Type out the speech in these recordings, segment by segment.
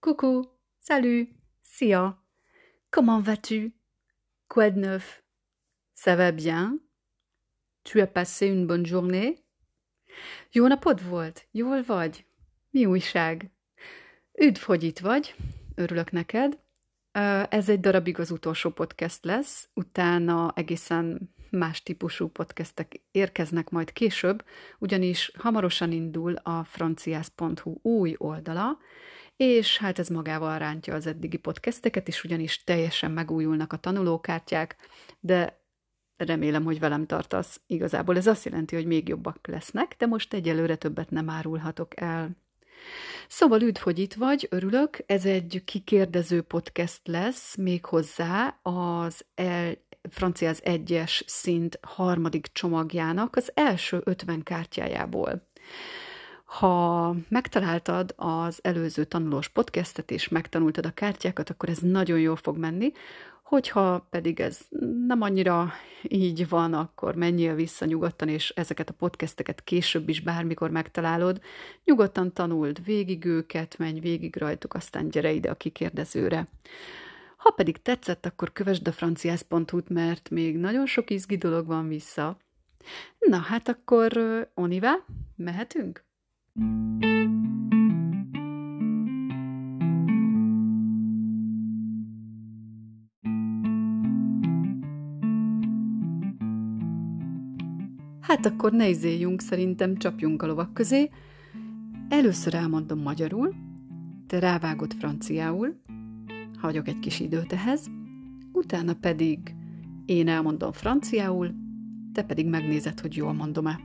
Coucou, salut, Sia. Comment vas-tu? Quoi de neuf? Ça va bien? Tu as passé une bonne journée? Jó napod volt? Jól vagy? Mi újság? Üdv, hogy itt vagy. Örülök neked. Ez egy darabig az utolsó podcast lesz, utána egészen más típusú podcastek érkeznek majd később, ugyanis hamarosan indul a franciász.hu új oldala, és hát ez magával rántja az eddigi podcasteket is, ugyanis teljesen megújulnak a tanulókártyák, de remélem, hogy velem tartasz. Igazából ez azt jelenti, hogy még jobbak lesznek, de most egyelőre többet nem árulhatok el. Szóval üdv, hogy itt vagy, örülök. Ez egy kikérdező podcast lesz, méghozzá az el, francia az egyes szint harmadik csomagjának az első 50 kártyájából. Ha megtaláltad az előző tanulós podcastet, és megtanultad a kártyákat, akkor ez nagyon jól fog menni. Hogyha pedig ez nem annyira így van, akkor menjél vissza nyugodtan, és ezeket a podcasteket később is bármikor megtalálod. Nyugodtan tanuld végig őket, menj végig rajtuk, aztán gyere ide a kikérdezőre. Ha pedig tetszett, akkor kövesd a franciász.hu-t, mert még nagyon sok izgi dolog van vissza. Na hát akkor, Onivá, mehetünk? Hát akkor ne izéljünk, szerintem csapjunk a lovak közé. Először elmondom magyarul, te rávágod franciául, hagyok egy kis időt ehhez, utána pedig én elmondom franciául, te pedig megnézed, hogy jól mondom-e.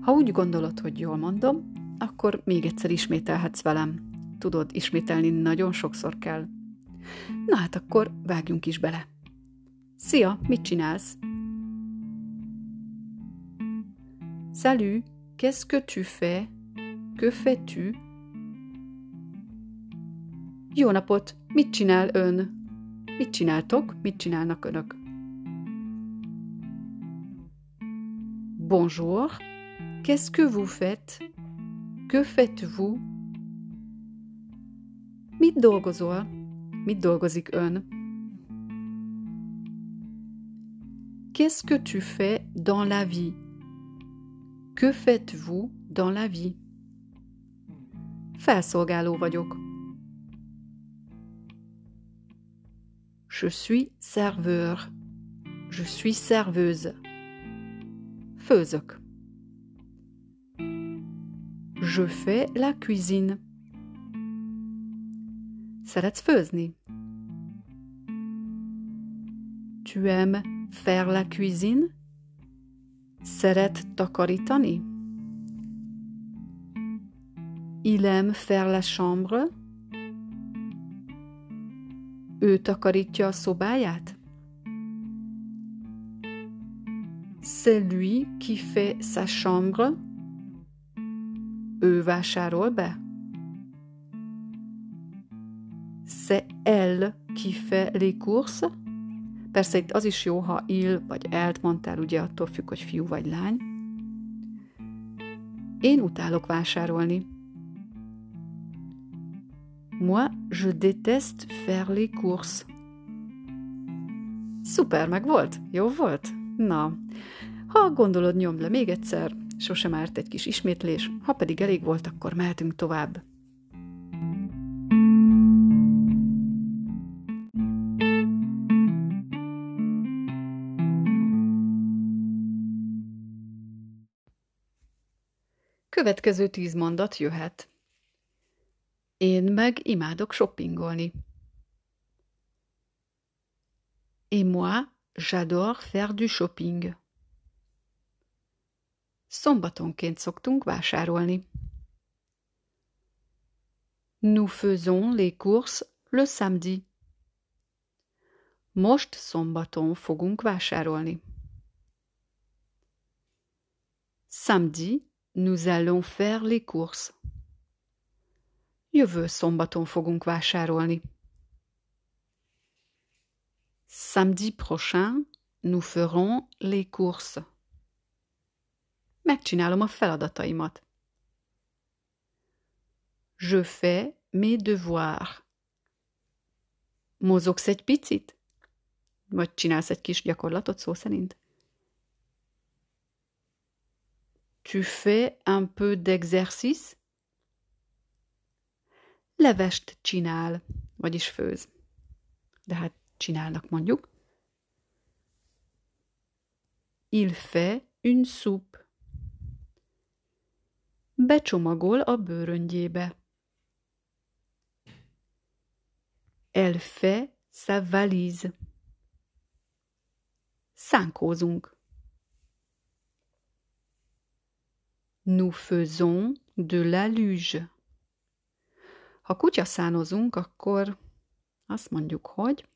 Ha úgy gondolod, hogy jól mondom, akkor még egyszer ismételhetsz velem. Tudod, ismételni nagyon sokszor kell. Na hát akkor vágjunk is bele. Szia, mit csinálsz? Salut, qu'est-ce que tu fais? Que fais-tu? Jó napot, mit csinál ön? Mit csináltok? Mit csinálnak önök? Bonjour, Qu'est-ce que vous faites? Que faites-vous? Mit dolgozol? Mit dolgozik ön? Qu'est-ce que tu fais dans la vie? Que faites-vous dans la vie? Felszolgáló vagyok. Je suis serveur. Je suis serveuse. Főzök. Je fais la cuisine. Szeretsz főzni? Tu aimes faire la cuisine? Szeret takarítani? Il aime faire la chambre? Ő takarítja a? C'est lui qui fait sa chambre? Ő vásárol be? C'est elle qui fait les courses? Persze itt az is jó, ha il vagy elt mondtál, ugye attól függ, hogy fiú vagy lány. Én utálok vásárolni. Moi, je déteste faire les courses. Szuper, meg volt? Jó volt? Na, ha gondolod, nyomd le még egyszer, sosem árt egy kis ismétlés, ha pedig elég volt, akkor mehetünk tovább. Következő tíz mondat jöhet. Én meg imádok shoppingolni. Et moi, j'adore faire du shopping. Szombatonként szoktunk vásárolni. Nous faisons les courses le samedi. Most szombaton fogunk vásárolni. Samedi, nous allons faire les courses. Jövő szombaton fogunk vásárolni. Samedi prochain, nous ferons les courses. Megcsinálom a feladataimat. Je fais mes devoirs. Mozogsz egy picit? Vagy csinálsz egy kis gyakorlatot szó szerint? Tu fais un peu d'exercice? Levest csinál, vagyis főz. De hát csinálnak mondjuk. Il fait une soupe. Becsomagol a bőröngyébe. Elle fait sa valise. Szánkózunk. Nous faisons de la luge. Ha kutyaszánozunk, akkor azt mondjuk, hogy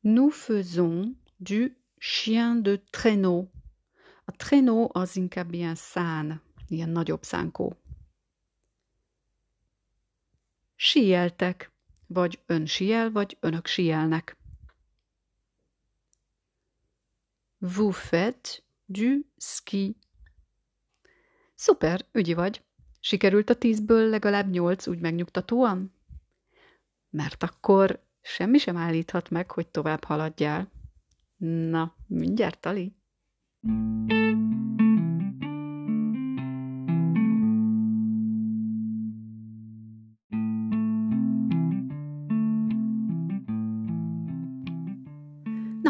Nous faisons du chien de traîneau. A az inkább ilyen szán, ilyen nagyobb szánkó. Síeltek, vagy ön siel, vagy önök sielnek. Vous faites du ski. Szuper, ügyi vagy. Sikerült a tízből legalább nyolc úgy megnyugtatóan? Mert akkor semmi sem állíthat meg, hogy tovább haladjál. Na, mindjárt, Tali. Na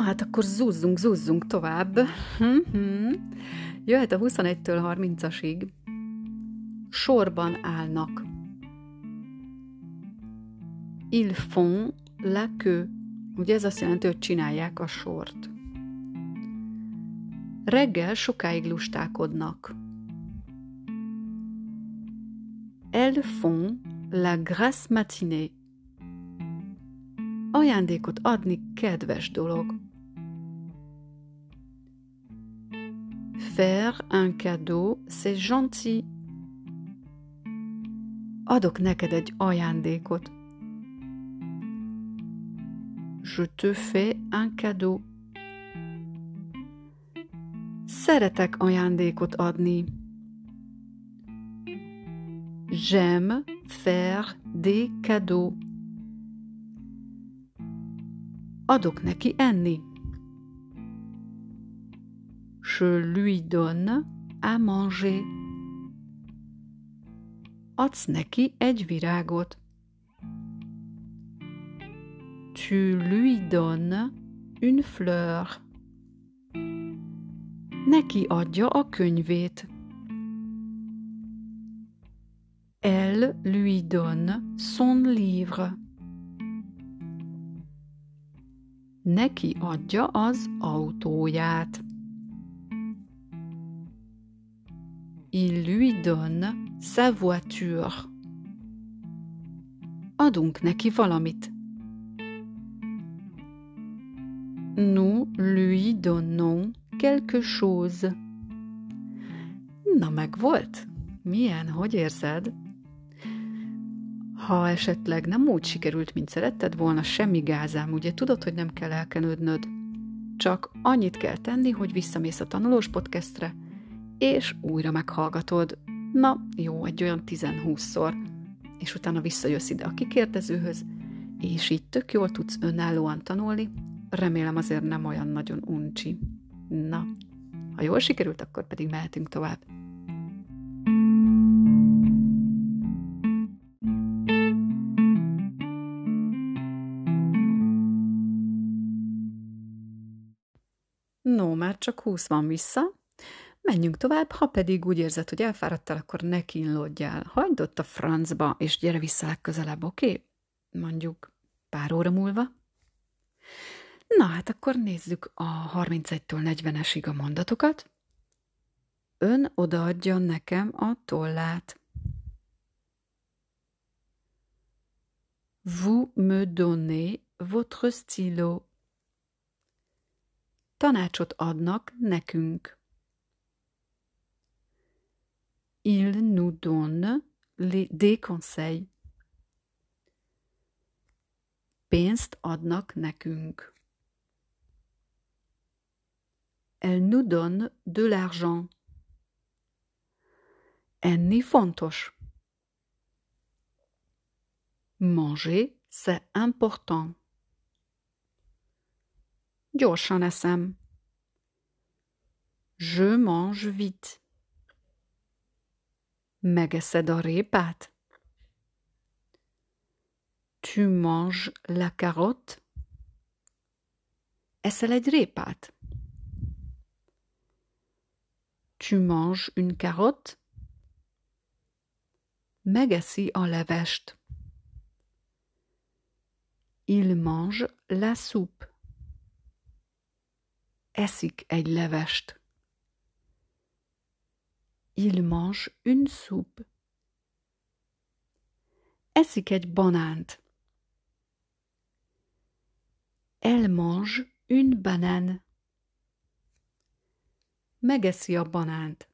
hát akkor zúzzunk, zúzzunk tovább. Mhm. Jöhet a 21-től 30-asig. Sorban állnak. Ils font la queue. Ugye ez azt jelenti, hogy csinálják a sort. Reggel sokáig lustálkodnak. Elles font la grasse matinée. Ajándékot adni kedves dolog. Faire un cadeau, c'est gentil. Adok neked egy ajándékot. Je te fais un cadeau. Szeretek ajándékot adni. J'aime faire des cadeaux. Adok neki enni. Je lui donne à manger. Adsz neki egy virágot. Tu lui donnes une fleur. Neki adja a könyvét. Elle lui donne son livre. Neki adja az autóját. Il lui donne sa voiture. Adunk neki valamit. Nous lui donnons quelque chose. Na meg volt? Milyen, hogy érzed? Ha esetleg nem úgy sikerült, mint szeretted volna, semmi gázám, ugye tudod, hogy nem kell elkenődnöd. Csak annyit kell tenni, hogy visszamész a tanulós podcastre, és újra meghallgatod. Na, jó, egy olyan 10-20-szor, és utána visszajössz ide a kikérdezőhöz, és így tök jól tudsz önállóan tanulni, remélem azért nem olyan nagyon uncsi. Na, ha jól sikerült, akkor pedig mehetünk tovább. No, már csak húsz van vissza. Menjünk tovább, ha pedig úgy érzed, hogy elfáradtál, akkor ne kínlódjál. Hagyd ott a francba, és gyere vissza legközelebb, oké? Okay? Mondjuk pár óra múlva. Na hát akkor nézzük a 31-től 40-esig a mondatokat. Ön odaadja nekem a tollát. Vous me donnez votre stylo. Tanácsot adnak nekünk. Il nous donne les, des conseils. Pénzt adnak nekünk. Elle nous donne de l'argent. Enni fontos. Manger, c'est important. Gyorsan. Je mange vite. Megeszed a répát? Tu manges la carotte? Eszel egy répát? Tu manges une carotte? Megeszi a levest. Il mange la soupe. Eszik egy levest. Il mange une soupe. Eszik egy banánt. Elle mange une banane. Megeszi a banánt.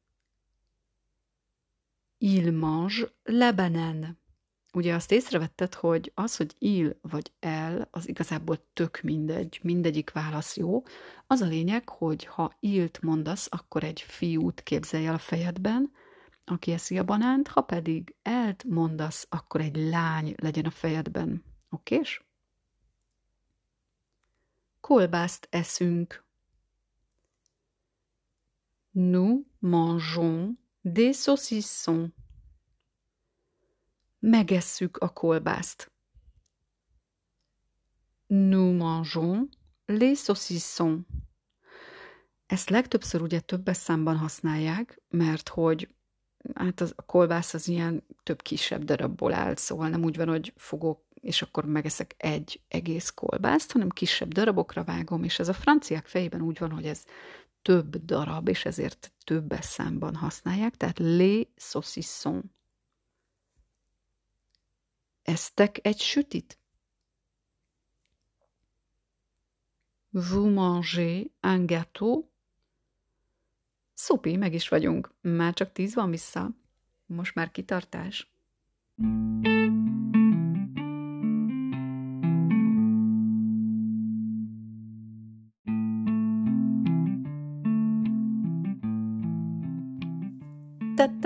Il mange la banane. Ugye azt észrevetted, hogy az, hogy il vagy el, az igazából tök mindegy, mindegyik válasz jó. Az a lényeg, hogy ha ilt mondasz, akkor egy fiút képzelj el a fejedben, aki eszi a banánt, ha pedig elt mondasz, akkor egy lány legyen a fejedben. Okés? Kolbászt eszünk. Nous mangeons des saucissons. Megesszük a kolbászt. Nous mangeons les saucissons. Ezt legtöbbször ugye többes számban használják, mert hogy hát a kolbász az ilyen több kisebb darabból áll, szóval nem úgy van, hogy fogok, és akkor megeszek egy egész kolbászt, hanem kisebb darabokra vágom, és ez a franciák fejében úgy van, hogy ez több darab, és ezért többes számban használják, tehát les saucissons. Eztek egy sütit? Vous mangez un gâteau? Szupi, meg is vagyunk. Már csak tíz van vissza. Most már kitartás.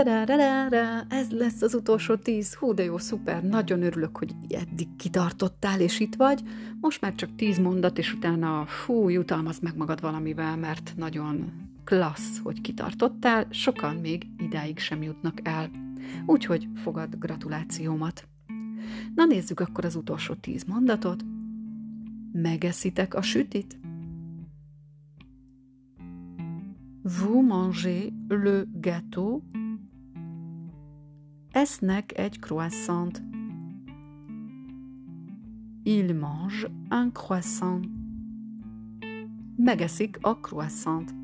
Mm. Ez lesz az utolsó tíz. Hú, de jó, szuper. Nagyon örülök, hogy eddig kitartottál, és itt vagy. Most már csak tíz mondat, és utána fú, jutalmaz meg magad valamivel, mert nagyon klassz, hogy kitartottál. Sokan még idáig sem jutnak el. Úgyhogy fogad gratulációmat. Na nézzük akkor az utolsó tíz mondatot. Megeszitek a sütit? Vous mangez le gâteau Esznek egy croissant. Il mange un croissant. Megeszik a croissant.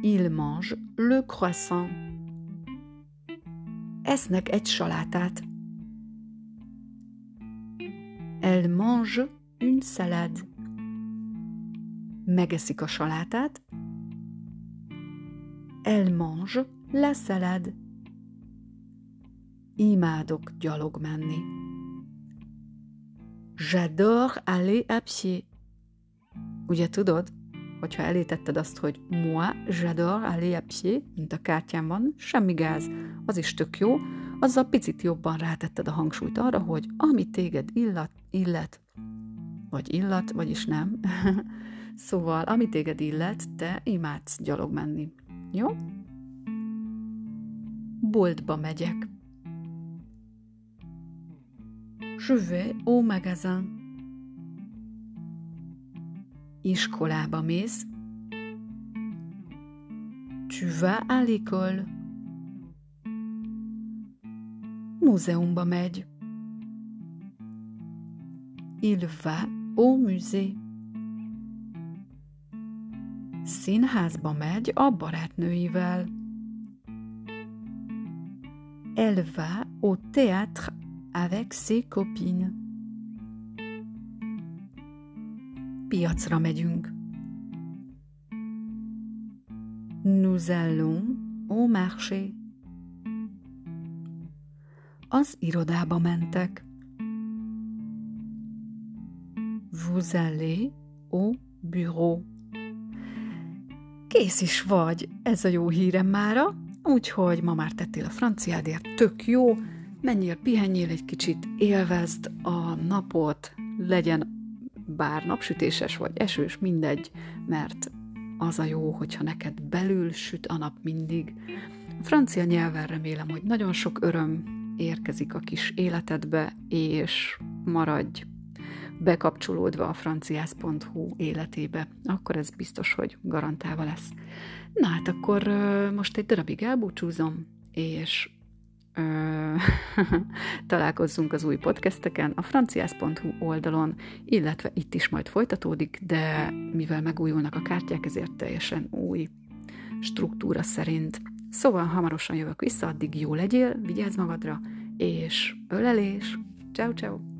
Il mange le croissant. Esznek egy salátát. Elle mange une salade. Megeszik a salátát. Elle mange salade. Imádok gyalog menni. J'adore aller à pied. Ugye tudod, hogyha elétetted azt, hogy moi, j'adore aller à pied, mint a kártyámban, semmi gáz, az is tök jó, azzal picit jobban rátetted a hangsúlyt arra, hogy ami téged illat, illet, vagy illat, vagyis nem, szóval ami téged illet, te imádsz gyalog menni. Jó? Boltba megyek. Je vais au magasin. Iskolába mész. Tu vas à l'école. Múzeumba megy. Il va au musée. Színházba megy a barátnőivel. Elle va au théâtre avec ses copines. Piacra megyünk. Nous allons au marché. Az irodába mentek. Vous allez au bureau. Kész is vagy, ez a jó hírem mára. Úgyhogy ma már tettél a franciádért, tök jó, menjél, pihenjél egy kicsit, élvezd a napot, legyen bár napsütéses vagy esős, mindegy, mert az a jó, hogyha neked belül süt a nap mindig. A francia nyelven remélem, hogy nagyon sok öröm érkezik a kis életedbe, és maradj bekapcsolódva a franciász.hu életébe, akkor ez biztos, hogy garantálva lesz. Na hát akkor most egy darabig elbúcsúzom, és találkozzunk az új podcasteken, a franciász.hu oldalon, illetve itt is majd folytatódik, de mivel megújulnak a kártyák, ezért teljesen új struktúra szerint. Szóval hamarosan jövök vissza, addig jó legyél, vigyázz magadra, és ölelés, ciao ciao.